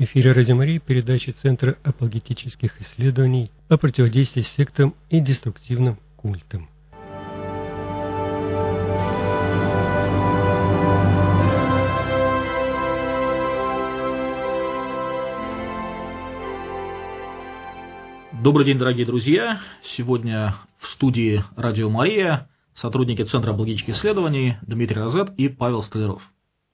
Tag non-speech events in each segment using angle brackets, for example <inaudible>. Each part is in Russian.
эфире Радио Марии передачи Центра апологетических исследований о противодействии сектам и деструктивным культам. Добрый день, дорогие друзья! Сегодня в студии Радио Мария сотрудники Центра апологетических исследований Дмитрий Розет и Павел Столяров.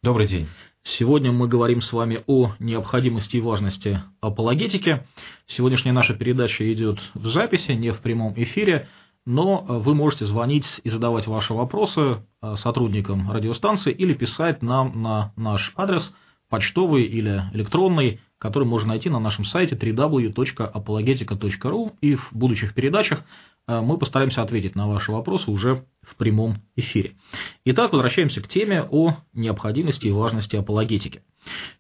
Добрый день! Сегодня мы говорим с вами о необходимости и важности апологетики. Сегодняшняя наша передача идет в записи, не в прямом эфире, но вы можете звонить и задавать ваши вопросы э, сотрудникам радиостанции или писать нам на наш адрес почтовый или электронный, который можно найти на нашем сайте www.apologetica.ru и в будущих передачах мы постараемся ответить на ваши вопросы уже в прямом эфире. Итак, возвращаемся к теме о необходимости и важности апологетики.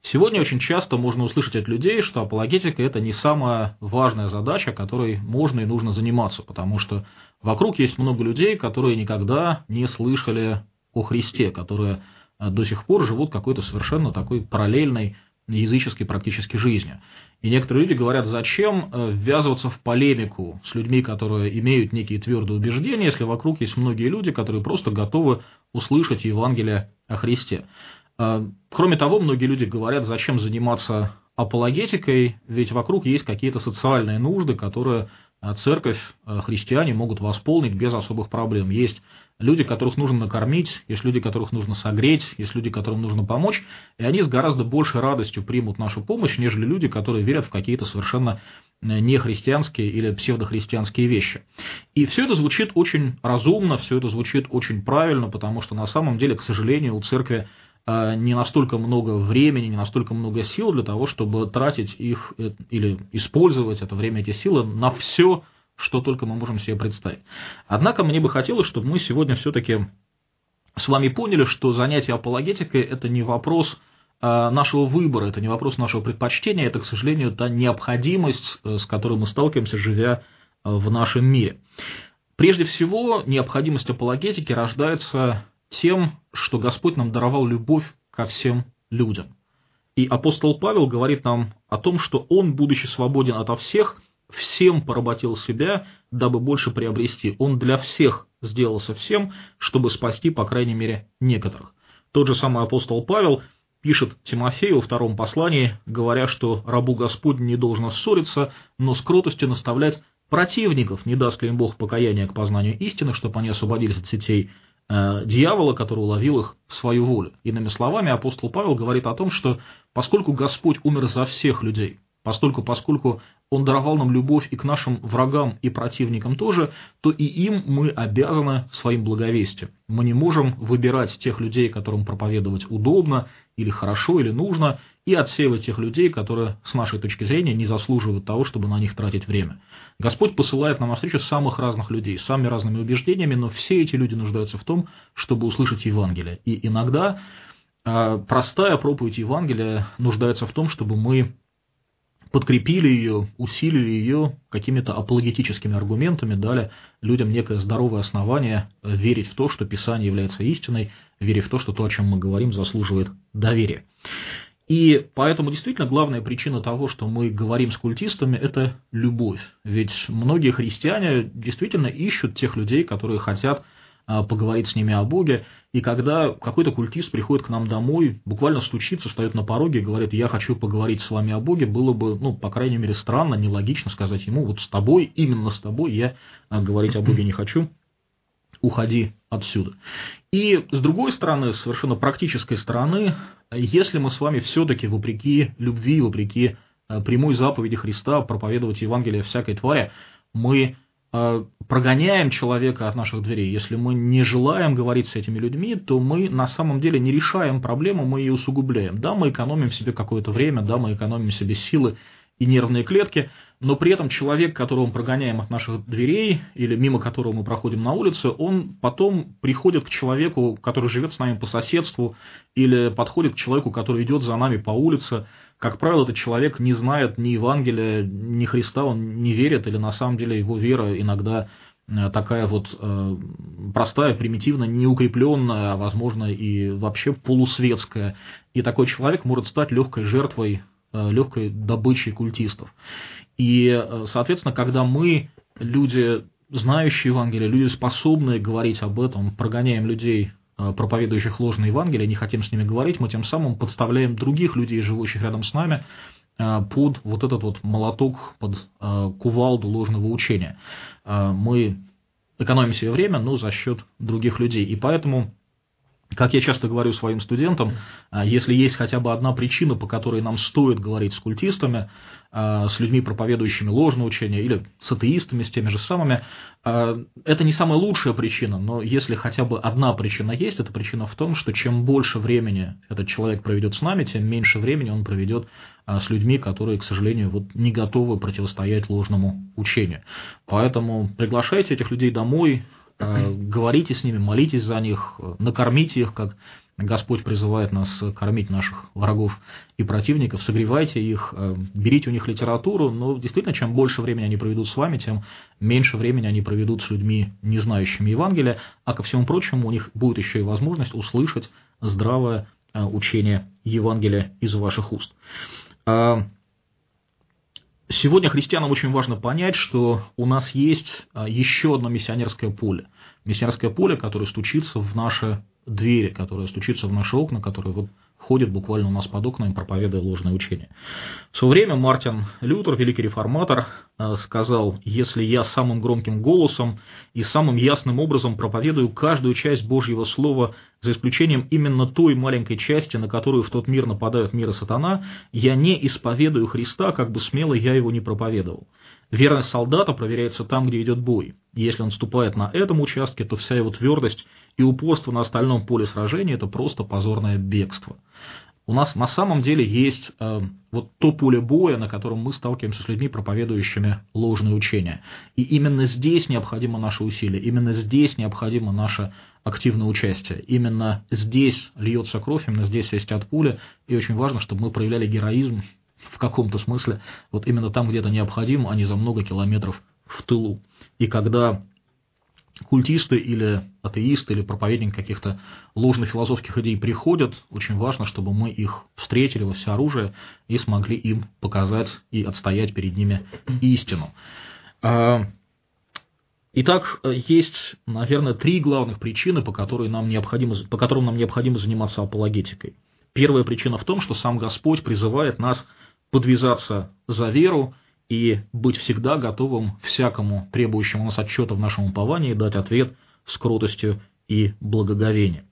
Сегодня очень часто можно услышать от людей, что апологетика – это не самая важная задача, которой можно и нужно заниматься, потому что вокруг есть много людей, которые никогда не слышали о Христе, которые э, до сих пор живут какой-то совершенно такой параллельной языческой практически жизнью. И некоторые люди говорят, зачем э, ввязываться в полемику с людьми, которые имеют некие твердые убеждения, если вокруг есть многие люди, которые просто готовы услышать Евангелие о Христе. Э, кроме того, многие люди говорят, зачем заниматься апологетикой, ведь вокруг есть какие-то социальные нужды, которые э, церковь, христиане могут восполнить без особых проблем. Есть люди, которых нужно накормить, есть люди, которых нужно согреть, есть люди, которым нужно помочь, и они с гораздо большей радостью примут нашу помощь, нежели люди, которые верят в какие-то совершенно э, нехристианские или псевдохристианские вещи. И все это звучит очень разумно, все это звучит очень правильно, потому что на самом деле, к сожалению, у церкви э, не настолько много времени, не настолько много сил для того, чтобы тратить их э, или использовать это время, эти силы на все, что только мы можем себе представить. Однако мне бы хотелось, чтобы мы сегодня все-таки с вами поняли, что занятие апологетикой – это не вопрос а, нашего выбора, это не вопрос нашего предпочтения, это, к сожалению, та необходимость, э, с которой мы сталкиваемся, живя э, в нашем мире. Прежде всего, необходимость апологетики рождается тем, что Господь нам даровал любовь ко всем людям. И апостол Павел говорит нам о том, что он, будучи свободен ото всех, всем поработил себя, дабы больше приобрести. Он для всех сделался всем, чтобы спасти, по крайней мере, некоторых. Тот же самый апостол Павел пишет Тимофею во втором послании, говоря, что рабу Господню не должно ссориться, но с кротостью наставлять противников, не даст ли им Бог покаяния к познанию истины, чтобы они освободились от сетей э, дьявола, который уловил их в свою волю. Иными словами, апостол Павел говорит о том, что поскольку Господь умер за всех людей, поскольку, поскольку он даровал нам любовь и к нашим врагам и противникам тоже, то и им мы обязаны своим благовестием. Мы не можем выбирать тех людей, которым проповедовать удобно, или хорошо, или нужно, и отсеивать тех людей, которые, с нашей точки зрения, не заслуживают того, чтобы на них тратить время. Господь посылает нам навстречу самых разных людей, с самыми разными убеждениями, но все эти люди нуждаются в том, чтобы услышать Евангелие. И иногда э, простая проповедь Евангелия нуждается в том, чтобы мы подкрепили ее, усилили ее какими-то апологетическими аргументами, дали людям некое здоровое основание верить в то, что Писание является истиной, верить в то, что то, о чем мы говорим, заслуживает доверия. И поэтому действительно главная причина того, что мы говорим с культистами, это любовь. Ведь многие христиане действительно ищут тех людей, которые хотят поговорить с ними о Боге. И когда какой-то культист приходит к нам домой, буквально стучится, встает на пороге и говорит, я хочу поговорить с вами о Боге, было бы, ну, по крайней мере, странно, нелогично сказать ему, вот с тобой, именно с тобой я а, говорить о Боге не хочу, уходи отсюда. И с другой стороны, с совершенно практической стороны, если мы с вами все-таки, вопреки любви, вопреки а, прямой заповеди Христа проповедовать Евангелие всякой твари, мы прогоняем человека от наших дверей, если мы не желаем говорить с этими людьми, то мы на самом деле не решаем проблему, мы ее усугубляем. Да, мы экономим себе какое-то время, да, мы экономим себе силы и нервные клетки, но при этом человек, которого мы прогоняем от наших дверей или мимо которого мы проходим на улице, он потом приходит к человеку, который живет с нами по соседству, или подходит к человеку, который идет за нами по улице, как правило, этот человек не знает ни Евангелия, ни Христа, он не верит, или на самом деле его вера иногда э, такая вот э, простая, примитивно, неукрепленная, а возможно и вообще полусветская. И такой человек может стать легкой жертвой легкой добычей культистов. И, соответственно, когда мы, люди, знающие Евангелие, люди, способные говорить об этом, прогоняем людей проповедующих ложное Евангелие, не хотим с ними говорить, мы тем самым подставляем других людей, живущих рядом с нами, под вот этот вот молоток, под кувалду ложного учения. Мы экономим себе время, но за счет других людей. И поэтому как я часто говорю своим студентам, если есть хотя бы одна причина, по которой нам стоит говорить с культистами, с людьми, проповедующими ложное учение, или с атеистами, с теми же самыми, а, это не самая лучшая причина, но если хотя бы одна причина есть, эта причина в том, что чем больше времени этот человек проведет с нами, тем меньше времени он проведет с людьми, которые, к сожалению, вот не готовы противостоять ложному учению. Поэтому приглашайте этих людей домой, говорите с ними, молитесь за них, накормите их, как Господь призывает нас кормить наших врагов и противников, согревайте их, э, берите у них литературу, но действительно, чем больше времени они проведут с вами, тем меньше времени они проведут с людьми, не знающими Евангелия, а ко всему прочему у них будет еще и возможность услышать здравое э, учение Евангелия из ваших уст. Сегодня христианам очень важно понять, что у нас есть еще одно миссионерское поле. Миссионерское поле, которое стучится в наши двери, которое стучится в наши окна, которое вот ходит буквально у нас под окнами, проповедуя ложное учение. В свое время Мартин Лютер, великий реформатор, э, сказал, если я самым громким голосом и самым ясным образом проповедую каждую часть Божьего Слова, за исключением именно той маленькой части, на которую в тот мир нападают мир и сатана, я не исповедую Христа, как бы смело я его не проповедовал. Верность солдата проверяется там, где идет бой. Если он ступает на этом участке, то вся его твердость и упорство на остальном поле сражения – это просто позорное бегство. У нас на самом деле есть э, вот то поле боя, на котором мы сталкиваемся с людьми, проповедующими ложные учения. И именно здесь необходимо наше усилие, именно здесь необходимо наше активное участие. Именно здесь льется кровь, именно здесь свистят пули, и очень важно, чтобы мы проявляли героизм в каком-то смысле, вот именно там, где это необходимо, а не за много километров в тылу. И когда культисты или атеисты или проповедники каких-то ложных философских идей приходят, очень важно, чтобы мы их встретили во всеоружие и смогли им показать и отстоять перед ними истину. А, итак, есть, наверное, три главных причины, по, которым нам необходимо, по которым нам необходимо заниматься апологетикой. Первая причина в том, что сам Господь призывает нас подвязаться за веру и быть всегда готовым всякому требующему нас отчета в нашем уповании дать ответ с кротостью и благоговением.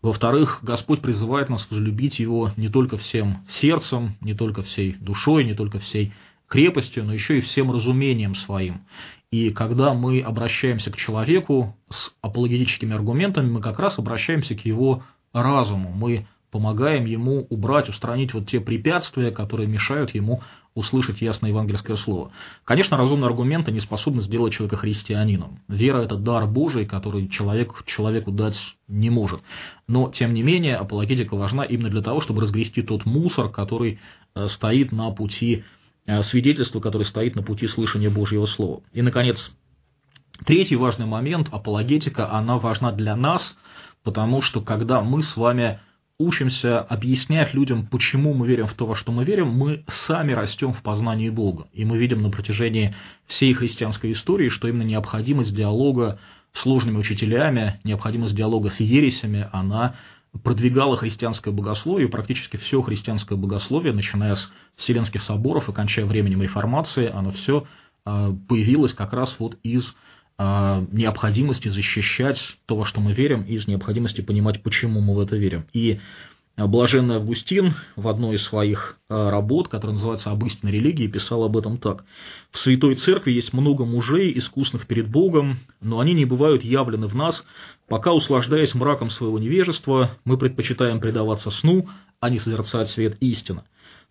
Во-вторых, Господь призывает нас возлюбить Его не только всем сердцем, не только всей душой, не только всей крепостью, но еще и всем разумением своим. И когда мы обращаемся к человеку с апологетическими аргументами, мы как раз обращаемся к его разуму. Мы помогаем ему убрать, устранить вот те препятствия, которые мешают ему услышать ясное евангельское слово. Конечно, разумные аргументы не способны сделать человека христианином. Вера – это дар Божий, который человек человеку дать не может. Но, тем не менее, апологетика важна именно для того, чтобы разгрести тот мусор, который э, стоит на пути э, свидетельства, который стоит на пути слышания Божьего Слова. И, наконец, третий важный момент – апологетика, она важна для нас, потому что когда мы с вами учимся объяснять людям, почему мы верим в то, во что мы верим, мы сами растем в познании Бога. И мы видим на протяжении всей христианской истории, что именно необходимость диалога с сложными учителями, необходимость диалога с ересями, она продвигала христианское богословие, практически все христианское богословие, начиная с Вселенских соборов и кончая временем реформации, оно все а, появилось как раз вот из необходимости защищать то, во что мы верим, из необходимости понимать, почему мы в это верим. И Блаженный Августин в одной из своих а, работ, которая называется «Об истинной религии», писал об этом так. «В Святой Церкви есть много мужей, искусных перед Богом, но они не бывают явлены в нас, пока, услаждаясь мраком своего невежества, мы предпочитаем предаваться сну, а не созерцать свет истины.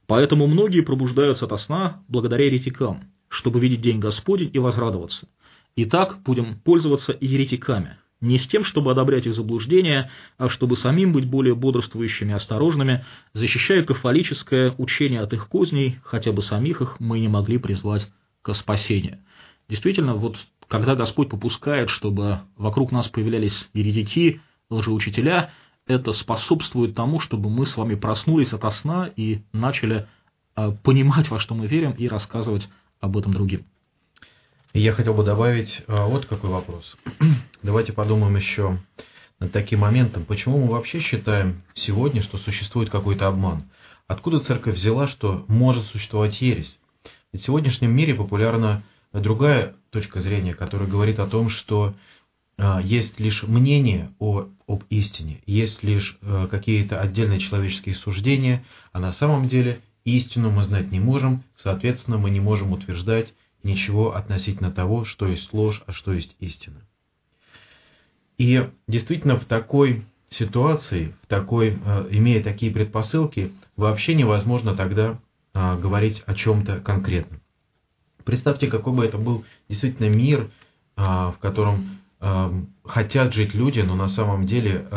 Поэтому многие пробуждаются от сна благодаря еретикам, чтобы видеть день Господень и возрадоваться. Итак, будем пользоваться еретиками, не с тем, чтобы одобрять их заблуждения, а чтобы самим быть более бодрствующими и осторожными, защищая кафолическое учение от их козней, хотя бы самих их мы не могли призвать к спасению. Действительно, вот когда Господь попускает, чтобы вокруг нас появлялись еретики, лжеучителя, это способствует тому, чтобы мы с вами проснулись ото сна и начали понимать, во что мы верим, и рассказывать об этом другим. Я хотел бы добавить вот какой вопрос. <clears throat> Давайте подумаем еще над таким моментом. Почему мы вообще считаем сегодня, что существует какой-то обман? Откуда церковь взяла, что может существовать ересь? Ведь в сегодняшнем мире популярна другая точка зрения, которая говорит о том, что а, есть лишь мнение о, об истине, есть лишь а, какие-то отдельные человеческие суждения, а на самом деле истину мы знать не можем, соответственно, мы не можем утверждать ничего относительно того, что есть ложь, а что есть истина. И действительно в такой ситуации, в такой, а, имея такие предпосылки, вообще невозможно тогда говорить о чем-то конкретном. Представьте, какой бы это был действительно мир, в котором хотят жить люди, но на самом деле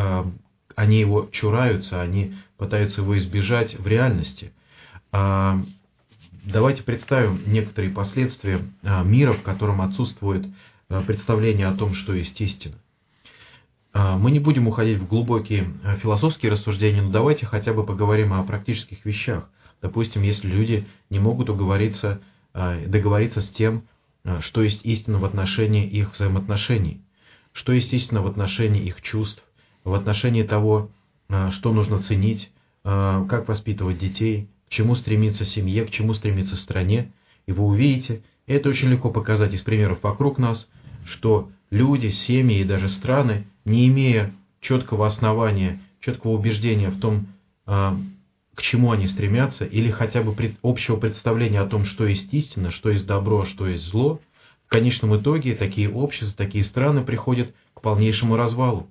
они его чураются, они пытаются его избежать в реальности. Давайте представим некоторые последствия мира, в котором отсутствует представление о том, что есть истина. Мы не будем уходить в глубокие философские рассуждения, но давайте хотя бы поговорим о практических вещах. Допустим, если люди не могут уговориться, договориться с тем, что есть истина в отношении их взаимоотношений что естественно в отношении их чувств, в отношении того, а, что нужно ценить, а, как воспитывать детей, к чему стремиться семье, к чему стремиться стране. И вы увидите, это очень легко показать из примеров вокруг нас, что люди, семьи и даже страны, не имея четкого основания, четкого убеждения в том, а, к чему они стремятся, или хотя бы общего представления о том, что есть истина, что есть добро, что есть зло – в конечном итоге такие общества, такие страны приходят к полнейшему развалу.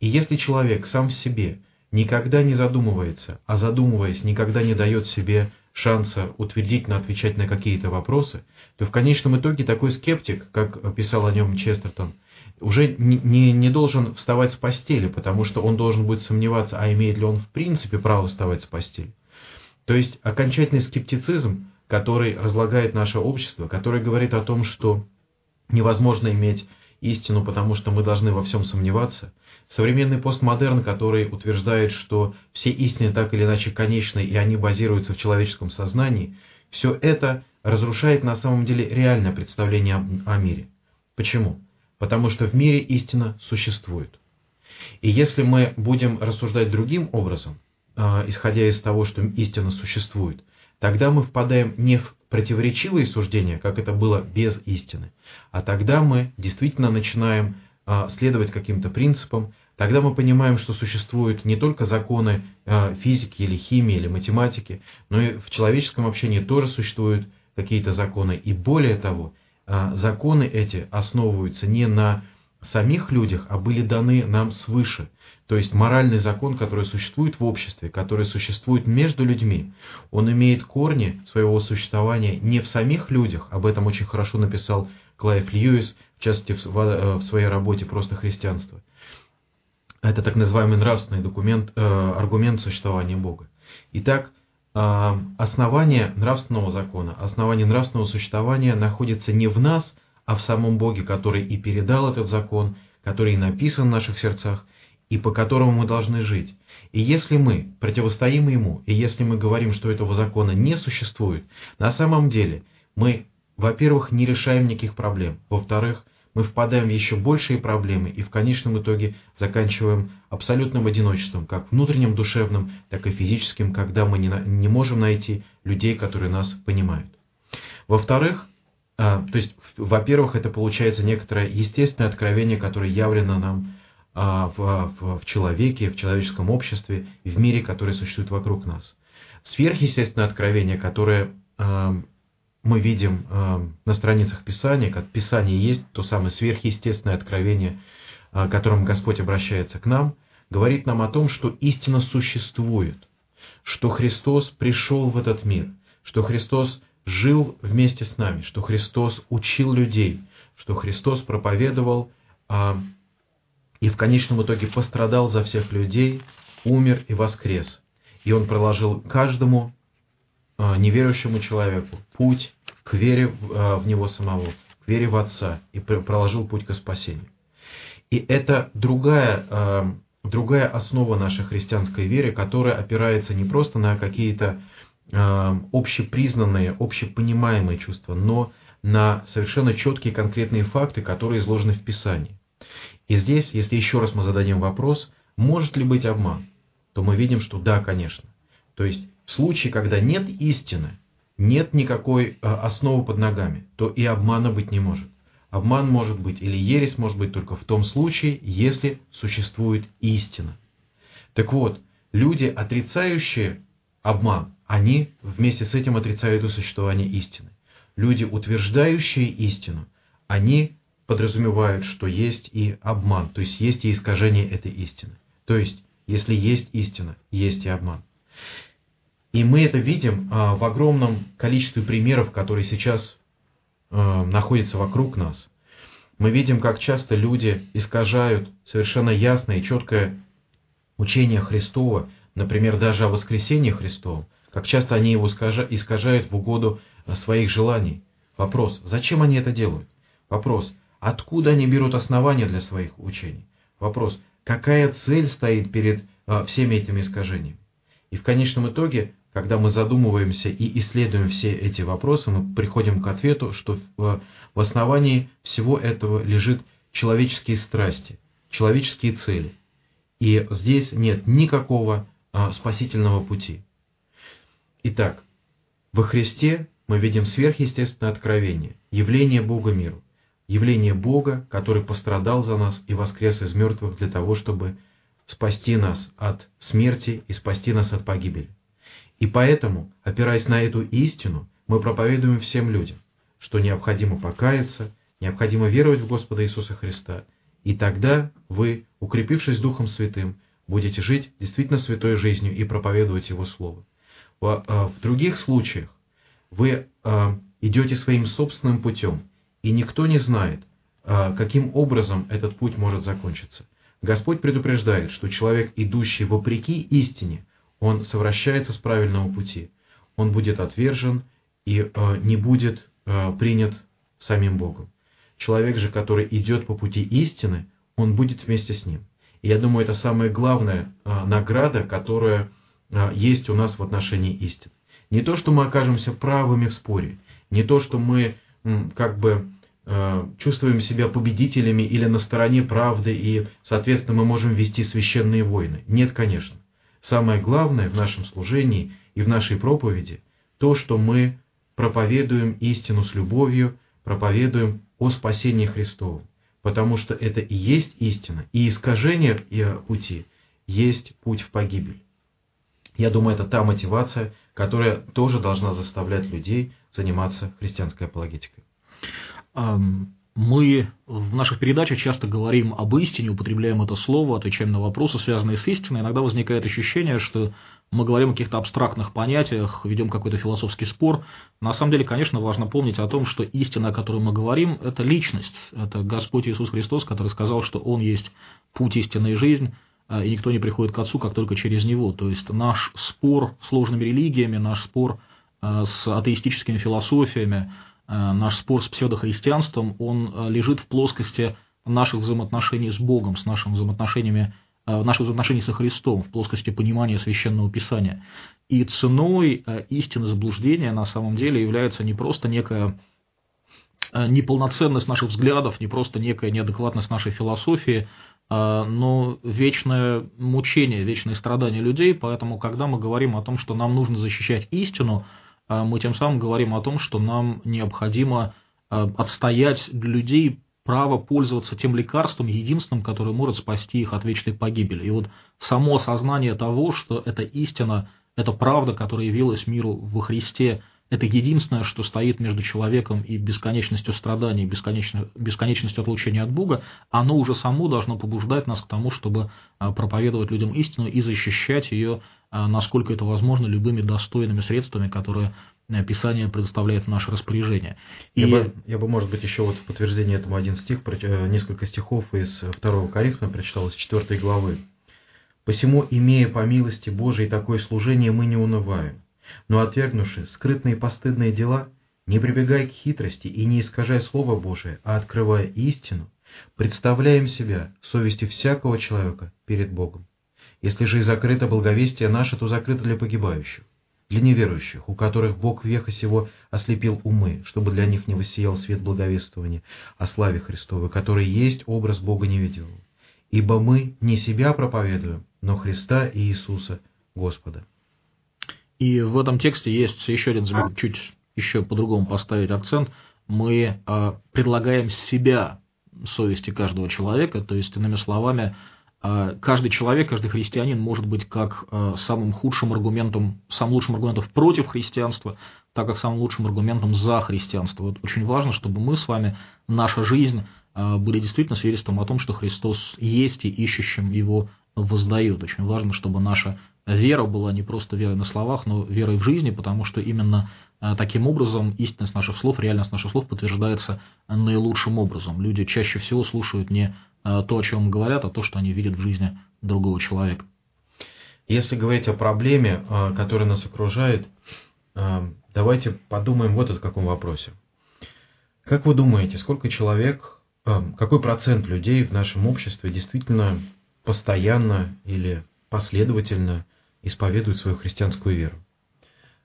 И если человек сам в себе никогда не задумывается, а задумываясь, никогда не дает себе шанса утвердительно отвечать на какие-то вопросы, то в конечном итоге такой скептик, как писал о нем Честертон, уже не, не, не должен вставать с постели, потому что он должен будет сомневаться, а имеет ли он в принципе право вставать с постели. То есть окончательный скептицизм который разлагает наше общество, который говорит о том, что невозможно иметь истину, потому что мы должны во всем сомневаться. Современный постмодерн, который утверждает, что все истины так или иначе конечны, и они базируются в человеческом сознании, все это разрушает на самом деле реальное представление о мире. Почему? Потому что в мире истина существует. И если мы будем рассуждать другим образом, а, исходя из того, что истина существует, Тогда мы впадаем не в противоречивые суждения, как это было без истины, а тогда мы действительно начинаем следовать каким-то принципам, тогда мы понимаем, что существуют не только законы а, физики или химии или математики, но и в человеческом общении тоже существуют какие-то законы. И более того, а, законы эти основываются не на самих людях, а были даны нам свыше. То есть моральный закон, который существует в обществе, который существует между людьми, он имеет корни своего существования не в самих людях, об этом очень хорошо написал Клайв Льюис, в частности в э, своей работе «Просто христианство». Это так называемый нравственный документ, э, аргумент существования Бога. Итак, э, основание нравственного закона, основание нравственного существования находится не в нас, а в самом Боге, который и передал этот закон, который и написан в наших сердцах, и по которому мы должны жить. И если мы противостоим ему, и если мы говорим, что этого закона не существует, на самом деле мы, во-первых, не решаем никаких проблем, во-вторых, мы впадаем в еще большие проблемы и в конечном итоге заканчиваем абсолютным одиночеством, как внутренним душевным, так и физическим, когда мы не, не можем найти людей, которые нас понимают. Во-вторых, а, то есть, во-первых, это получается некоторое естественное откровение, которое явлено нам а, в, в, в человеке, в человеческом обществе в мире, который существует вокруг нас. Сверхъестественное откровение, которое э, мы видим э, на страницах Писания, как Писание есть то самое сверхъестественное откровение, э, которым Господь обращается к нам, говорит нам о том, что истина существует, что Христос пришел в этот мир, что Христос жил вместе с нами, что Христос учил людей, что Христос проповедовал и в конечном итоге пострадал за всех людей, умер и воскрес. И он проложил каждому а, неверующему человеку путь к вере а, в него самого, к вере в Отца, и проложил путь к спасению. И это другая, а, другая основа нашей христианской веры, которая опирается не просто на какие-то э, общепризнанные, общепонимаемые чувства, но на совершенно четкие конкретные факты, которые изложены в Писании. И здесь, если еще раз мы зададим вопрос, может ли быть обман, то мы видим, что да, конечно. То есть в случае, когда нет истины, нет никакой э, основы под ногами, то и обмана быть не может. Обман может быть или ересь может быть только в том случае, если существует истина. Так вот, люди, отрицающие обман, они вместе с этим отрицают и существование истины. Люди, утверждающие истину, они подразумевают, что есть и обман, то есть есть и искажение этой истины. То есть, если есть истина, есть и обман. И мы это видим а, в огромном количестве примеров, которые сейчас а, находятся вокруг нас. Мы видим, как часто люди искажают совершенно ясное и четкое учение Христова, например, даже о воскресении Христовом, как часто они его искажают в угоду своих желаний. Вопрос, зачем они это делают? Вопрос, откуда они берут основания для своих учений? Вопрос, какая цель стоит перед а, всеми этими искажениями? И в конечном итоге, когда мы задумываемся и исследуем все эти вопросы, мы приходим к ответу, что в, основании всего этого лежит человеческие страсти, человеческие цели – и здесь нет никакого а, спасительного пути. Итак, во Христе мы видим сверхъестественное откровение, явление Бога миру, явление Бога, который пострадал за нас и воскрес из мертвых для того, чтобы спасти нас от смерти и спасти нас от погибели. И поэтому, опираясь на эту истину, мы проповедуем всем людям, что необходимо покаяться, необходимо веровать в Господа Иисуса Христа и тогда вы, укрепившись Духом Святым, будете жить действительно святой жизнью и проповедовать Его Слово. В, а, в других случаях вы а, идете своим собственным путем, и никто не знает, а, каким образом этот путь может закончиться. Господь предупреждает, что человек, идущий вопреки истине, он совращается с правильного пути. Он будет отвержен и не будет принят самим Богом. Человек же, который идет по пути истины, он будет вместе с ним. И я думаю, это самая главная а, награда, которая а, есть у нас в отношении истины. Не то, что мы окажемся правыми в споре, не то, что мы м, как бы а, чувствуем себя победителями или на стороне правды, и, соответственно, мы можем вести священные войны. Нет, конечно. Самое главное в нашем служении и в нашей проповеди то, что мы проповедуем истину с любовью, проповедуем о спасении Христовом, потому что это и есть истина, и искажение пути есть путь в погибель. Я думаю, это та мотивация, которая тоже должна заставлять людей заниматься христианской апологетикой. Мы в наших передачах часто говорим об истине, употребляем это слово, отвечаем на вопросы, связанные с истиной. Иногда возникает ощущение, что мы говорим о каких-то абстрактных понятиях, ведем какой-то философский спор. На самом деле, конечно, важно помнить о том, что истина, о которой мы говорим, это личность, это Господь Иисус Христос, который сказал, что Он есть путь истины и жизнь, а, и никто не приходит к Отцу, как только через Него. То есть наш спор с сложными религиями, наш спор а, с атеистическими философиями, Э, наш спор с псевдохристианством, он э, лежит в плоскости наших взаимоотношений с Богом, с нашими взаимоотношениями, э, наших взаимоотношений со Христом, в плоскости понимания Священного Писания. И ценой истины заблуждения на самом деле является не просто некая неполноценность наших взглядов, не просто некая неадекватность нашей философии, но вечное мучение, вечное страдание людей. Поэтому, когда мы говорим о том, что нам нужно защищать истину, мы тем самым говорим о том, что нам необходимо а, отстоять для людей право пользоваться тем лекарством единственным, которое может спасти их от вечной погибели. И вот само осознание того, что это истина, это правда, которая явилась миру во Христе, это единственное, что стоит между человеком и бесконечностью страданий, бесконечно, бесконечностью отлучения от Бога, оно уже само должно побуждать нас к тому, чтобы а, проповедовать людям истину и защищать ее а насколько это возможно, любыми достойными средствами, которые э, Писание предоставляет в наше распоряжение. И... Я, бы, я бы, может быть, еще вот в подтверждение этому один стих, э, несколько стихов из 2 Коринфяна прочитал, из 4 главы. «Посему, имея по милости Божией такое служение, мы не унываем, но отвергнувши скрытные постыдные дела, не прибегая к хитрости и не искажая Слово Божие, а открывая истину, представляем себя совести всякого человека перед Богом. Если же и закрыто благовестие наше, то закрыто для погибающих, для неверующих, у которых Бог века сего ослепил умы, чтобы для них не воссиял свет благовествования о славе Христовой, который есть образ Бога невидимого. Ибо мы не себя проповедуем, но Христа и Иисуса Господа. И в этом тексте есть еще один чуть еще по-другому поставить акцент. Мы э, предлагаем себя совести каждого человека, то есть, иными словами, э, каждый человек, каждый христианин может быть как э, самым худшим аргументом, самым лучшим аргументом против христианства, так как самым лучшим аргументом за христианство. Вот очень важно, чтобы мы с вами, наша жизнь, были действительно свидетельством о том, что Христос есть и ищущим его воздают. Очень важно, чтобы наша вера была не просто верой на словах, но верой в жизни, потому что именно э, таким образом истинность наших слов, реальность наших слов подтверждается наилучшим образом. Люди чаще всего слушают не э, то, о чем говорят, а то, что они видят в жизни другого человека. Если говорить о проблеме, э, которая нас окружает, давайте подумаем вот о каком вопросе. Как вы думаете, сколько человек, какой процент людей в нашем обществе действительно постоянно или последовательно исповедуют свою христианскую веру.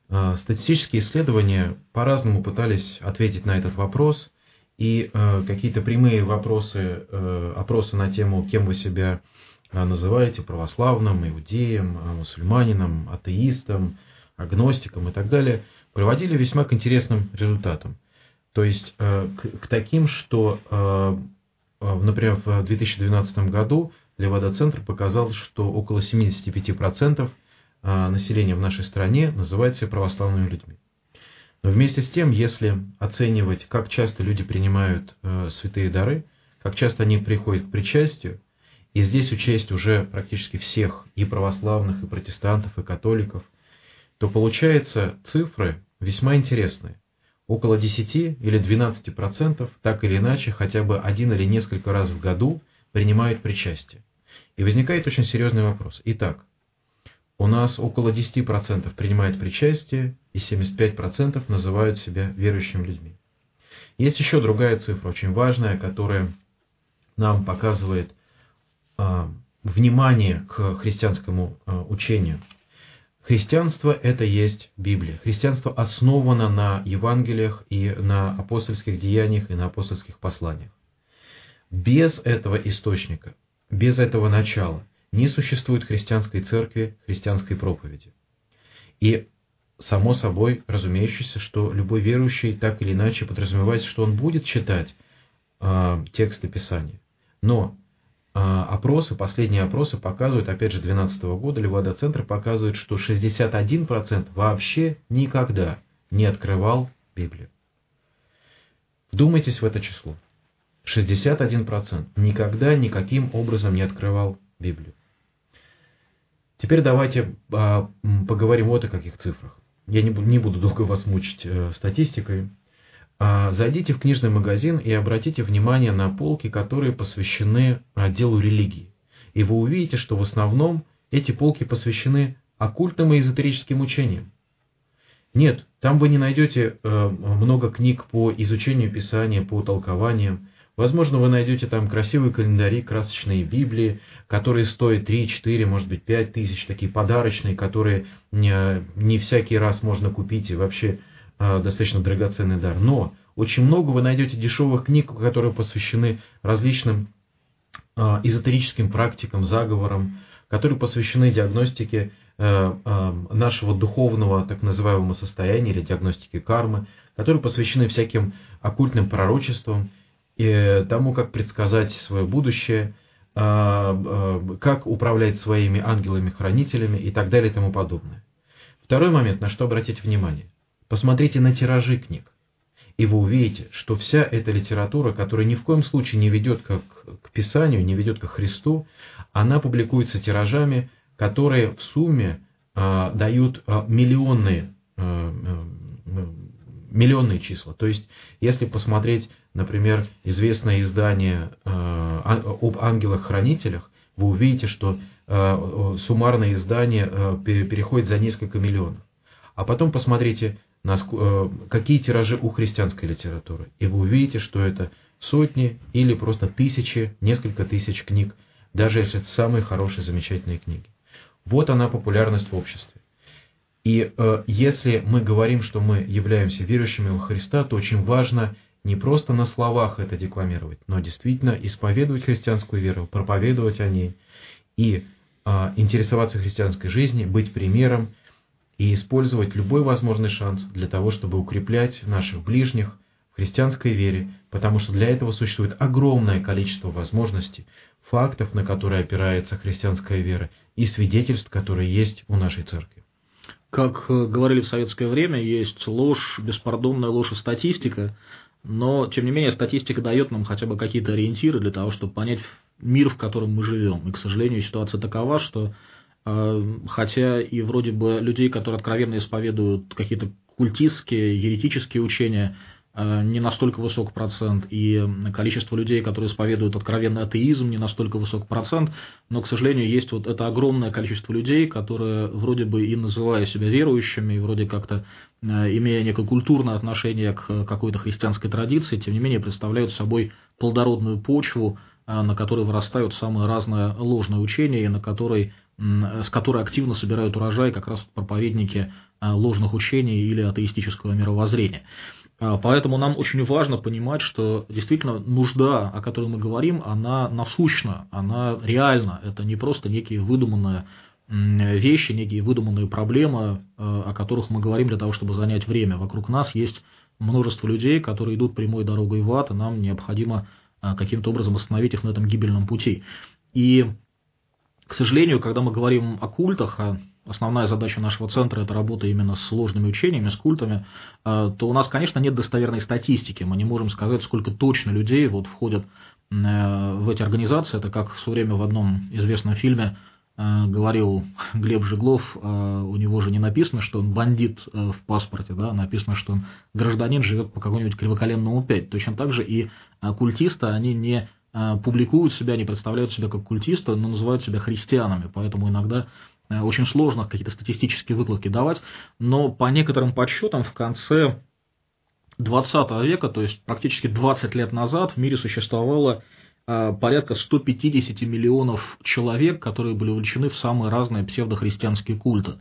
А, статистические исследования по-разному пытались ответить на этот вопрос, и а, какие-то прямые вопросы, э, опросы на тему, кем вы себя а, называете, православным, иудеем, мусульманином, атеистом, агностиком и так далее, приводили весьма к интересным результатам. То есть к, к таким, что, например, в 2012 году Левада-центр показал, что около 75% а, населения в нашей стране называют себя православными людьми. Но вместе с тем, если оценивать, как часто люди принимают э, святые дары, как часто они приходят к причастию, и здесь учесть уже практически всех, и православных, и протестантов, и католиков, то получается цифры весьма интересные. Около 10 или 12% так или иначе хотя бы один или несколько раз в году принимают причастие. И возникает очень серьезный вопрос. Итак, у нас около 10% принимают причастие, и 75% называют себя верующими людьми. Есть еще другая цифра, очень важная, которая нам показывает а, внимание к христианскому а, учению. Христианство – это есть Библия. Христианство основано на Евангелиях и на апостольских деяниях и на апостольских посланиях. Без этого источника, без этого начала не существует христианской церкви, христианской проповеди. И само собой разумеющееся, что любой верующий так или иначе подразумевает, что он будет читать э, тексты Писания. Но э, опросы, последние опросы показывают, опять же, 2012 года Левада-центр показывает, что 61% вообще никогда не открывал Библию. Вдумайтесь в это число. 61% никогда никаким образом не открывал Библию. Теперь давайте а, поговорим вот о каких цифрах. Я не, буду долго вас мучить э, статистикой. А, зайдите в книжный магазин и обратите внимание на полки, которые посвящены отделу религии. И вы увидите, что в основном эти полки посвящены оккультным и эзотерическим учениям. Нет, там вы не найдете э, много книг по изучению Писания, по толкованиям. Возможно, вы найдете там красивые календари, красочные Библии, которые стоят 3, 4, может быть 5 тысяч, такие подарочные, которые не, не всякий раз можно купить и вообще э, достаточно драгоценный дар. Но очень много вы найдете дешевых книг, которые посвящены различным э, эзотерическим практикам, заговорам, которые посвящены диагностике э, э, нашего духовного так называемого состояния или диагностике кармы, которые посвящены всяким оккультным пророчествам и тому, как предсказать свое будущее, а, а, как управлять своими ангелами-хранителями и так далее и тому подобное. Второй момент, на что обратить внимание. Посмотрите на тиражи книг. И вы увидите, что вся эта литература, которая ни в коем случае не ведет как к Писанию, не ведет к Христу, она публикуется тиражами, которые в сумме э, дают миллионные, миллионные числа. То есть, если посмотреть например, известное издание э, об ангелах-хранителях, вы увидите, что э, суммарное издание э, переходит за несколько миллионов. А потом посмотрите, какие тиражи у христианской литературы. И вы увидите, что это сотни или просто тысячи, несколько тысяч книг, даже если это самые хорошие, замечательные книги. Вот она популярность в обществе. И э, если мы говорим, что мы являемся верующими во Христа, то очень важно не просто на словах это декламировать, но действительно исповедовать христианскую веру, проповедовать о ней и э, интересоваться христианской жизнью, быть примером и использовать любой возможный шанс для того, чтобы укреплять наших ближних в христианской вере, потому что для этого существует огромное количество возможностей, фактов, на которые опирается христианская вера, и свидетельств, которые есть у нашей церкви. Как э, говорили в советское время, есть ложь, беспардонная ложь и статистика, но, тем не менее, статистика дает нам хотя бы какие-то ориентиры для того, чтобы понять мир, в котором мы живем. И, к сожалению, ситуация такова, что э, хотя и вроде бы людей, которые откровенно исповедуют какие-то культистские, еретические учения, не настолько высок процент, и количество людей, которые исповедуют откровенный атеизм, не настолько высок процент, но, к сожалению, есть вот это огромное количество людей, которые вроде бы и называя себя верующими, и вроде как-то э, имея некое культурное отношение к какой-то христианской традиции, тем не менее представляют собой плодородную почву, э, на которой вырастают самые разные ложные учения, и на которой, с которой активно собирают урожай как раз проповедники ложных учений или атеистического мировоззрения. А, поэтому нам очень важно понимать, что действительно нужда, о которой мы говорим, она насущна, она реальна. Это не просто некие выдуманные вещи, некие выдуманные проблемы, а, о которых мы говорим для того, чтобы занять время. Вокруг нас есть множество людей, которые идут прямой дорогой в ад, и нам необходимо а, каким-то образом остановить их на этом гибельном пути. И, к сожалению, когда мы говорим о культах, о основная задача нашего центра – это работа именно с сложными учениями, с культами, э, то у нас, конечно, нет достоверной статистики. Мы не можем сказать, сколько точно людей вот входят э, в эти организации. Это как в свое время в одном известном фильме э, говорил <laughs> Глеб Жеглов, у него же не написано, что он бандит в паспорте, да, написано, что он гражданин, живет по какому-нибудь кривоколенному 5. Точно так же и культисты, они не публикуют себя, не представляют себя как культисты, но называют себя христианами. Поэтому иногда очень сложно какие-то статистические выкладки давать, но по некоторым подсчетам в конце 20 века, то есть практически 20 лет назад, в мире существовало э, порядка 150 миллионов человек, которые были увлечены в самые разные псевдохристианские культы.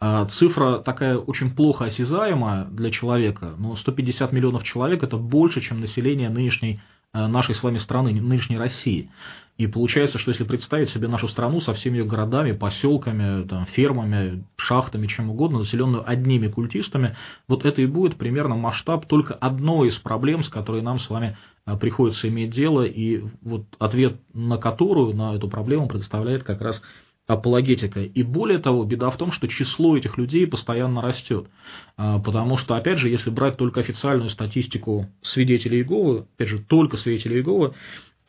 Э, цифра такая очень плохо осязаемая для человека, но 150 миллионов человек это больше, чем население нынешней нашей с вами страны, нынешней России. И получается, что если представить себе нашу страну со всеми ее городами, поселками, там, фермами, шахтами, чем угодно, населенную одними культистами, вот это и будет примерно масштаб только одной из проблем, с которой нам с вами а, приходится иметь дело, и вот ответ на которую, на эту проблему предоставляет как раз апологетика. И более того, беда в том, что число этих людей постоянно растет. А, потому что, опять же, если брать только официальную статистику свидетелей Иеговы, опять же, только свидетелей Иеговы,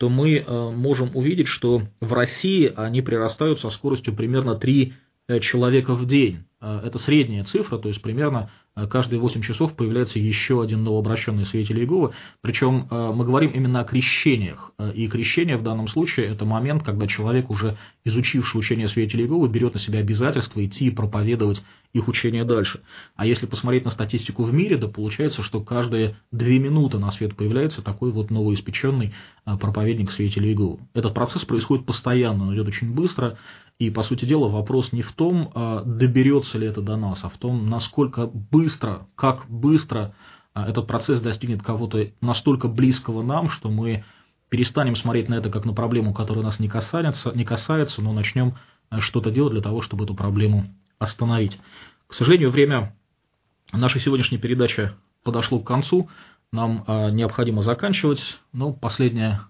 то мы э, можем увидеть, что в России они прирастают со скоростью примерно 3 э, человека в день. Э, это средняя цифра, то есть примерно каждые 8 часов появляется еще один новообращенный свидетель Иеговы. Причем э, мы говорим именно о крещениях. Э, и крещение в данном случае это момент, когда человек, уже изучивший учение свидетелей Иеговы, берет на себя обязательство идти и проповедовать их учение дальше. А если посмотреть на статистику в мире, то получается, что каждые две минуты на свет появляется такой вот новоиспеченный проповедник свидетелей Иеговы. Этот процесс происходит постоянно, он идет очень быстро, и, по сути дела, вопрос не в том, а, доберется ли это до нас, а в том, насколько быстро, как быстро а, этот процесс достигнет кого-то настолько близкого нам, что мы перестанем смотреть на это как на проблему, которая нас не касается, не касается но начнем а, что-то делать для того, чтобы эту проблему остановить. К сожалению, время нашей сегодняшней передачи подошло к концу. Нам необходимо заканчивать. Но последнее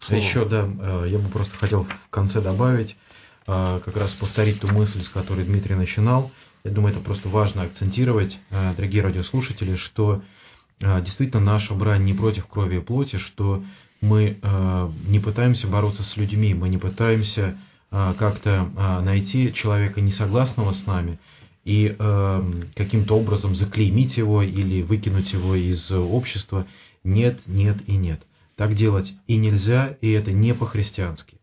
слово. Еще, да, э, я бы просто хотел в конце добавить, как раз повторить ту мысль, с которой Дмитрий начинал. Я думаю, это просто важно акцентировать, а, дорогие радиослушатели, что а, действительно наша брань не против крови и плоти, что мы не пытаемся бороться с людьми, мы не пытаемся как-то найти человека несогласного с нами и каким-то образом заклеймить его или выкинуть его из общества. Нет, нет и нет. Так делать и нельзя, и это не по-христиански.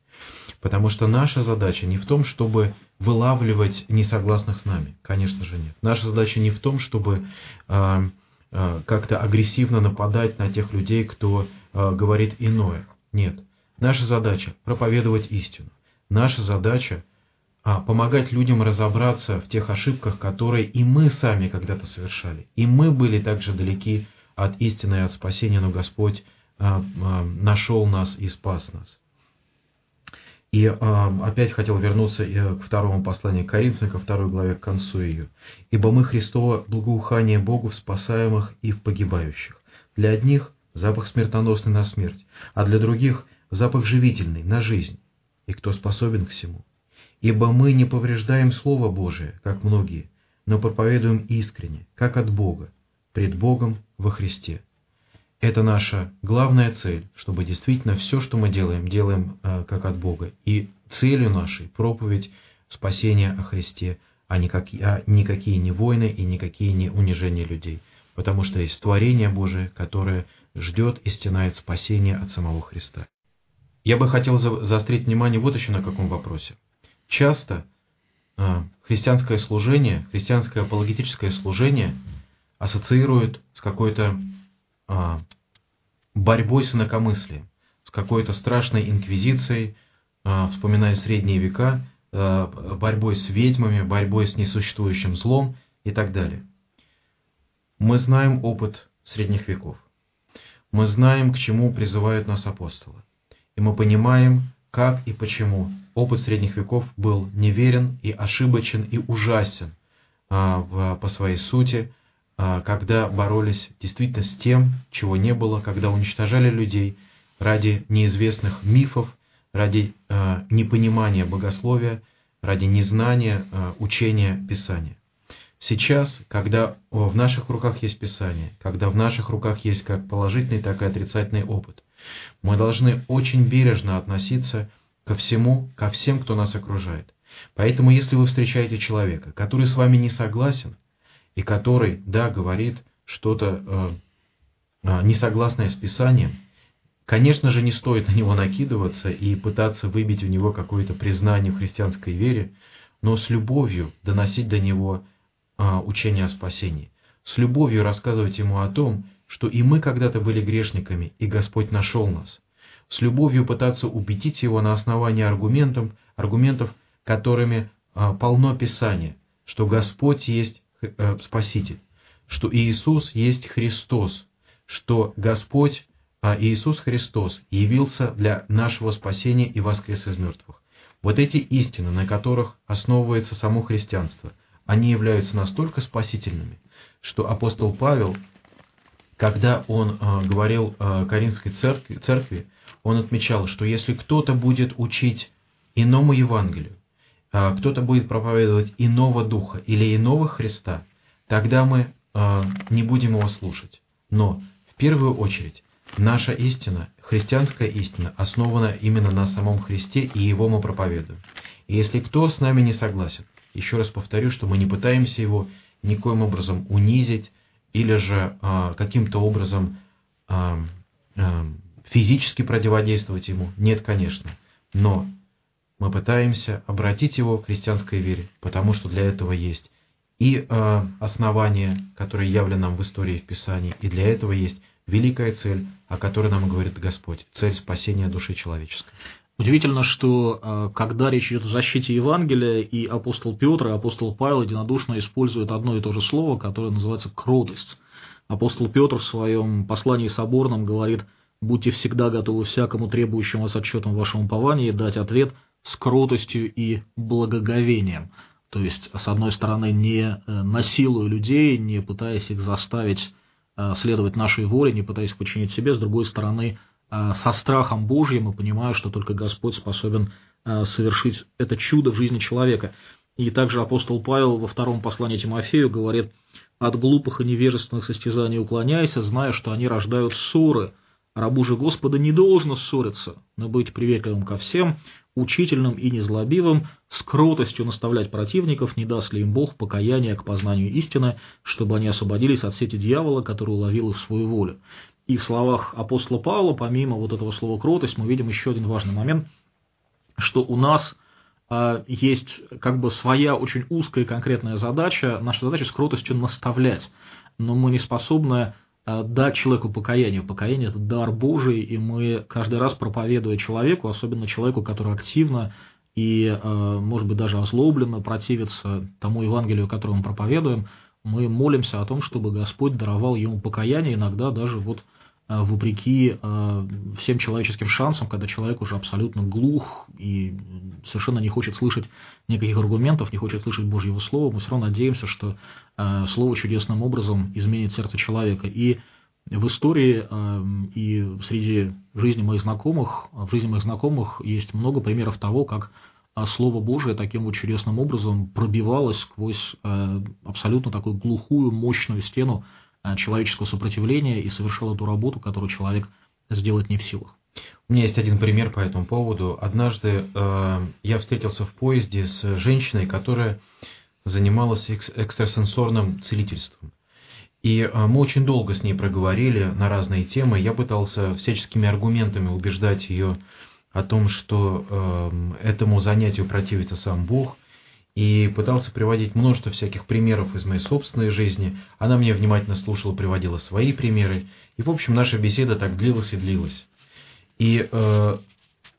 Потому что наша задача не в том, чтобы вылавливать несогласных с нами. Конечно же нет. Наша задача не в том, чтобы э, э, как-то агрессивно нападать на тех людей, кто э, говорит иное. Нет. Наша задача проповедовать истину. Наша задача а, помогать людям разобраться в тех ошибках, которые и мы сами когда-то совершали. И мы были также далеки от истины и от спасения, но Господь а, а, нашел нас и спас нас. И опять хотел вернуться э, к второму посланию Коринфянам, ко второй главе, к концу ее. «Ибо мы Христово благоухание Богу в спасаемых и в погибающих. Для одних запах смертоносный на смерть, а для других запах живительный на жизнь. И кто способен к всему? Ибо мы не повреждаем Слово Божие, как многие, но проповедуем искренне, как от Бога, пред Богом во Христе. Это наша главная цель, чтобы действительно все, что мы делаем, делаем э, как от Бога. И целью нашей проповедь спасения о Христе, а а никакие не войны и никакие не унижения людей. Потому что есть творение Божие, которое ждет и стенает спасения от самого Христа. Я бы хотел заострить внимание вот еще на каком вопросе. Часто э, христианское служение, христианское апологетическое служение ассоциируют с какой-то борьбой с инакомыслием, с какой-то страшной инквизицией, э, вспоминая средние века, э, борьбой с ведьмами, борьбой с несуществующим злом и так далее. Мы знаем опыт средних веков. Мы знаем, к чему призывают нас апостолы и мы понимаем, как и почему опыт средних веков был неверен и ошибочен и ужасен а, по своей сути, а, когда боролись действительно с тем, чего не было, когда уничтожали людей ради неизвестных мифов, ради а, непонимания богословия, ради незнания а, учения Писания. Сейчас, когда в наших руках есть Писание, когда в наших руках есть как положительный, так и отрицательный опыт, мы должны очень бережно относиться ко всему, ко всем, кто нас окружает. Поэтому, если вы встречаете человека, который с вами не согласен, и который, да, говорит что-то э, э, несогласное с Писанием, конечно же, не стоит на него накидываться и пытаться выбить у него какое-то признание в христианской вере, но с любовью доносить до него э, учение о спасении, с любовью рассказывать ему о том, что и мы когда-то были грешниками, и Господь нашел нас. С любовью пытаться убедить его на основании аргументов, аргументов которыми а, полно Писание, что Господь есть Спаситель, что Иисус есть Христос, что Господь а Иисус Христос явился для нашего спасения и воскрес из мертвых. Вот эти истины, на которых основывается само христианство, они являются настолько спасительными, что апостол Павел когда он э, говорил э, Коринфской церкви, церкви, он отмечал, что если кто-то будет учить иному Евангелию, э, кто-то будет проповедовать иного Духа или иного Христа, тогда мы э, не будем его слушать. Но в первую очередь наша истина, христианская истина, основана именно на самом Христе, и его мы проповедуем. И если кто с нами не согласен, еще раз повторю, что мы не пытаемся его никоим образом унизить, или же а, каким-то образом а, а, физически противодействовать ему? Нет, конечно. Но мы пытаемся обратить его к христианской вере, потому что для этого есть и э, основания, которые явлены нам в истории в Писании, и для этого есть великая цель, о которой нам говорит Господь, цель спасения души человеческой. Удивительно, что э, когда речь идет о защите Евангелия, и апостол Петр, и апостол Павел единодушно используют одно и то же слово, которое называется кротость. Апостол Петр в своем послании соборном говорит, «Будьте всегда готовы всякому требующему вас отчетом в вашем уповании дать ответ с кротостью и благоговением». То есть, с одной стороны, не э, насилуя людей, не пытаясь их заставить э, следовать нашей воле, не пытаясь подчинить себе, с другой стороны, Э, со страхом Божьим и понимаю, что только Господь способен совершить это чудо в жизни человека. И также апостол Павел во втором послании Тимофею говорит, «От глупых и невежественных состязаний уклоняйся, зная, что они рождают ссоры. Рабу же Господа не должно ссориться, но быть приветливым ко всем, учительным и незлобивым, с кротостью наставлять противников, не даст ли им Бог покаяния к познанию истины, чтобы они освободились от сети дьявола, который уловил их свою волю. И в словах апостола Павла, помимо вот этого слова кротость, мы видим еще один важный момент, что у нас э, есть как бы своя очень узкая конкретная задача. Наша задача с кротостью наставлять, но мы не способны э, дать человеку покаяние. Покаяние – это дар Божий, и мы каждый раз проповедуя человеку, особенно человеку, который активно и, э, может быть, даже озлобленно противится тому Евангелию, которое мы проповедуем, мы молимся о том, чтобы Господь даровал ему покаяние, иногда даже вот вопреки э, всем человеческим шансам, когда человек уже абсолютно глух и совершенно не хочет слышать никаких аргументов, не хочет слышать Божьего Слова, мы все равно надеемся, что Слово чудесным образом изменит сердце человека. И в истории и среди жизни моих знакомых, в жизни моих знакомых есть много примеров того, как Слово Божие таким вот чудесным образом пробивалось сквозь э, абсолютно такую глухую, мощную стену э, человеческого сопротивления и совершало ту работу, которую человек сделать не в силах. У меня есть один пример по этому поводу. Однажды э, я встретился в поезде с женщиной, которая занималась экс- экстрасенсорным целительством. И э, мы очень долго с ней проговорили на разные темы. Я пытался всяческими аргументами убеждать ее о том, что э, этому занятию противится сам Бог, и пытался приводить множество всяких примеров из моей собственной жизни. Она мне внимательно слушала, приводила свои примеры, и, в общем, наша беседа так длилась и длилась. И э,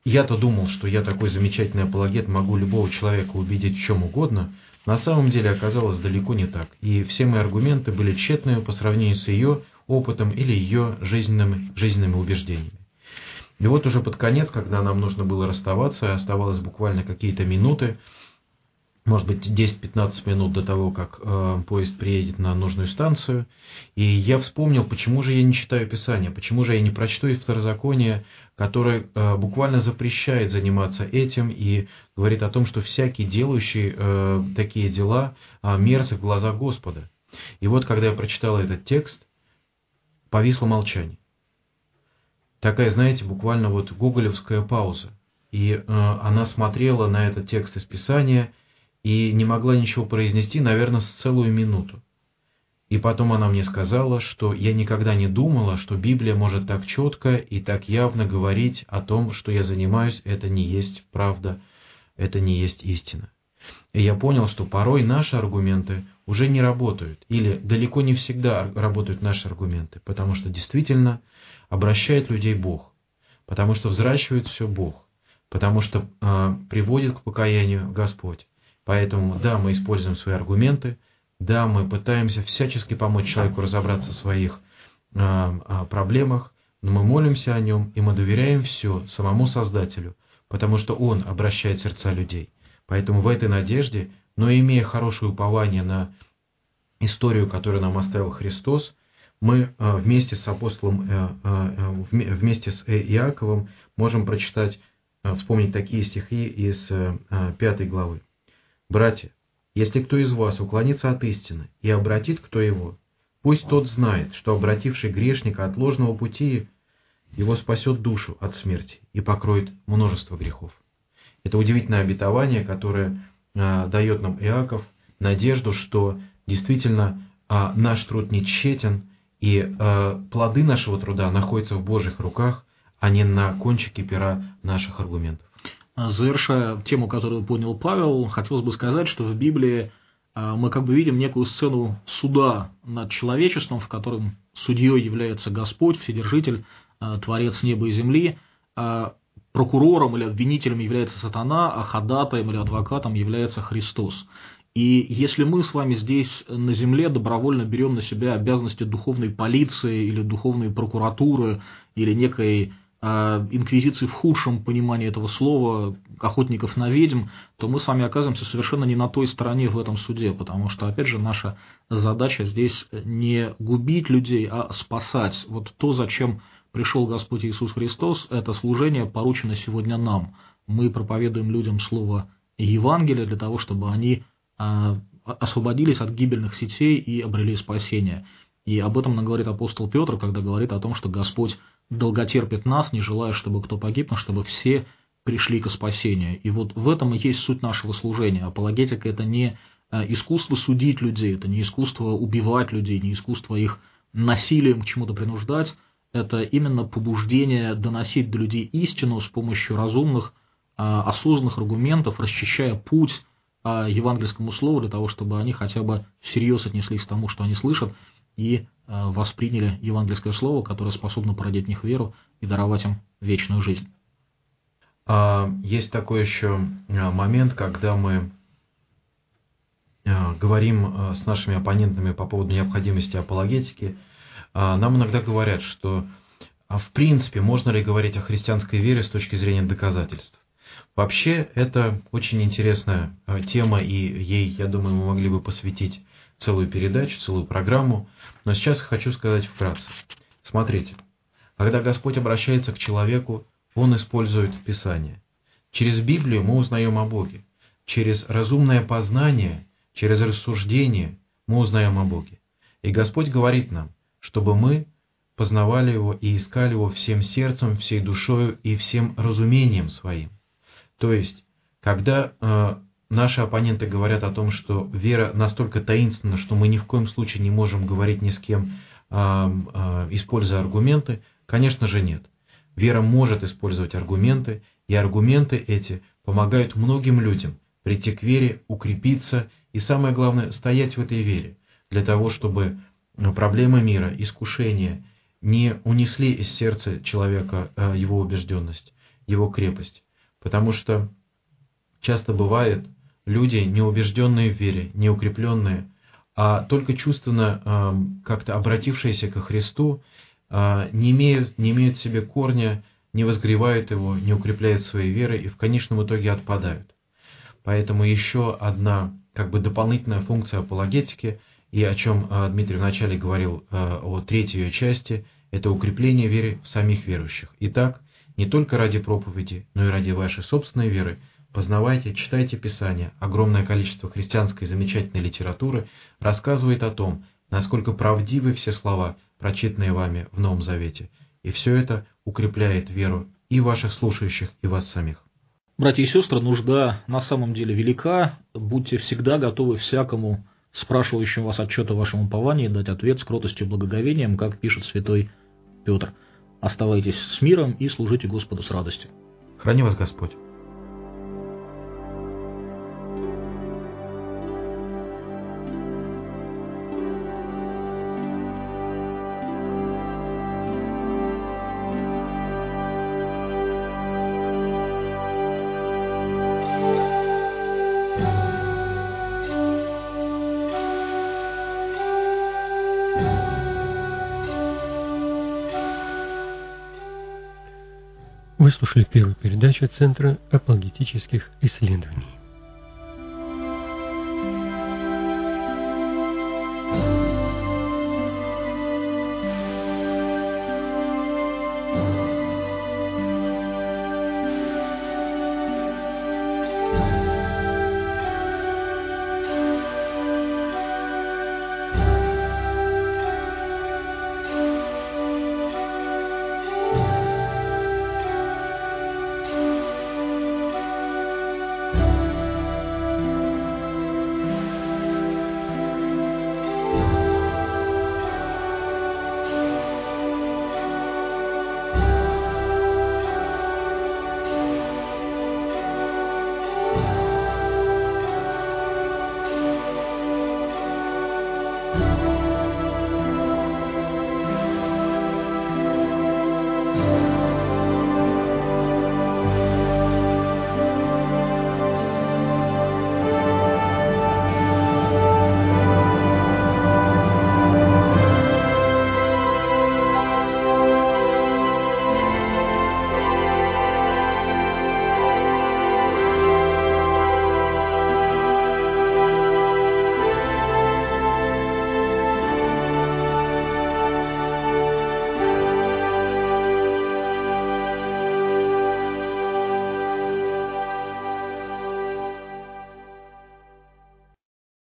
я-то думал, что я такой замечательный апологет, могу любого человека убедить в чем угодно, на самом деле оказалось далеко не так, и все мои аргументы были тщетными по сравнению с ее опытом или ее жизненными, жизненными убеждениями. И вот уже под конец, когда нам нужно было расставаться, оставалось буквально какие-то минуты, может быть 10-15 минут до того, как э, поезд приедет на нужную станцию, и я вспомнил, почему же я не читаю Писание, почему же я не прочту из Второзакония, которое э, буквально запрещает заниматься этим и говорит о том, что всякий делающий э, такие дела э, мерзок в глазах Господа. И вот, когда я прочитал этот текст, повисло молчание такая, знаете, буквально вот гоголевская пауза. И э, она смотрела на этот текст из Писания и не могла ничего произнести, наверное, с целую минуту. И потом она мне сказала, что я никогда не думала, что Библия может так четко и так явно говорить о том, что я занимаюсь, это не есть правда, это не есть истина. И я понял, что порой наши аргументы уже не работают, или далеко не всегда работают наши аргументы, потому что действительно обращает людей Бог, потому что взращивает все Бог, потому что э, приводит к покаянию Господь. Поэтому, да, мы используем свои аргументы, да, мы пытаемся всячески помочь человеку разобраться в своих э, проблемах, но мы молимся о нем, и мы доверяем все самому Создателю, потому что Он обращает сердца людей. Поэтому в этой надежде, но имея хорошее упование на историю, которую нам оставил Христос, мы э, вместе с апостолом, э, э, вместе с Иаковом можем прочитать, вспомнить такие стихи из пятой главы. «Братья, если кто из вас уклонится от истины и обратит кто его, пусть тот знает, что обративший грешника от ложного пути его спасет душу от смерти и покроет множество грехов». Это удивительное обетование, которое дает нам Иаков, надежду, что действительно наш труд не тщетен, и э, плоды нашего труда находятся в Божьих руках, а не на кончике пера наших аргументов. Завершая тему, которую поднял Павел, хотелось бы сказать, что в Библии э, мы как бы видим некую сцену суда над человечеством, в котором судьей является Господь, Вседержитель, э, Творец неба и земли, э, прокурором или обвинителем является сатана, а ходатаем или адвокатом является Христос. И если мы с вами здесь на земле добровольно берем на себя обязанности духовной полиции или духовной прокуратуры или некой инквизиции в худшем понимании этого слова, охотников на ведьм, то мы с вами оказываемся совершенно не на той стороне в этом суде, потому что, опять же, наша задача здесь не губить людей, а спасать. Вот то, зачем пришел Господь Иисус Христос, это служение поручено сегодня нам. Мы проповедуем людям слово Евангелия для того, чтобы они а, освободились от гибельных сетей и обрели спасение. И об этом нам говорит апостол Петр, когда говорит о том, что Господь долготерпит нас, не желая, чтобы кто погиб, но чтобы все пришли к спасению. И вот в этом и есть суть нашего служения. Апологетика – это не а, искусство судить людей, это не искусство убивать людей, не искусство их насилием к чему-то принуждать, это именно побуждение доносить до людей истину с помощью разумных, а, осознанных аргументов, расчищая путь евангельскому слову для того, чтобы они хотя бы всерьез отнеслись к тому, что они слышат, и а, восприняли евангельское слово, которое способно породить в них веру и даровать им вечную жизнь. А есть такой еще а, момент, когда мы а, говорим с нашими оппонентами по поводу необходимости апологетики, нам иногда говорят, что в принципе можно ли говорить о христианской вере с точки зрения доказательств. Вообще, это очень интересная тема, и ей, я думаю, мы могли бы посвятить целую передачу, целую программу. Но сейчас хочу сказать вкратце. Смотрите, когда Господь обращается к человеку, Он использует Писание. Через Библию мы узнаем о Боге. Через разумное познание, через рассуждение мы узнаем о Боге. И Господь говорит нам, чтобы мы познавали Его и искали Его всем сердцем, всей душою и всем разумением своим. То есть, когда э, наши оппоненты говорят о том, что вера настолько таинственна, что мы ни в коем случае не можем говорить ни с кем, э, используя аргументы, конечно же нет. Вера может использовать аргументы, и аргументы эти помогают многим людям прийти к вере, укрепиться и, самое главное, стоять в этой вере, для того, чтобы проблемы мира, искушения не унесли из сердца человека его убежденность, его крепость. Потому что часто бывает, люди, неубежденные в вере, неукрепленные, а только чувственно как-то обратившиеся ко Христу, а, не имеют, не имеют в себе корня, не возгревают его, не укрепляют своей веры и в конечном итоге отпадают. Поэтому еще одна как бы дополнительная функция апологетики, и о чем а, Дмитрий вначале говорил о третьей ее части, это укрепление веры в самих верующих. Итак, не только ради проповеди, но и ради вашей собственной веры – Познавайте, читайте Писание. Огромное количество христианской замечательной литературы рассказывает о том, насколько правдивы все слова, прочитанные вами в Новом Завете. И все это укрепляет веру и ваших слушающих, и вас самих. Братья и сестры, нужда на самом деле велика. Будьте всегда готовы всякому спрашивающему вас отчет о вашем уповании дать ответ с кротостью и благоговением, как пишет святой Петр. Оставайтесь с миром и служите Господу с радостью. Храни вас Господь. Центра апологетических исследований.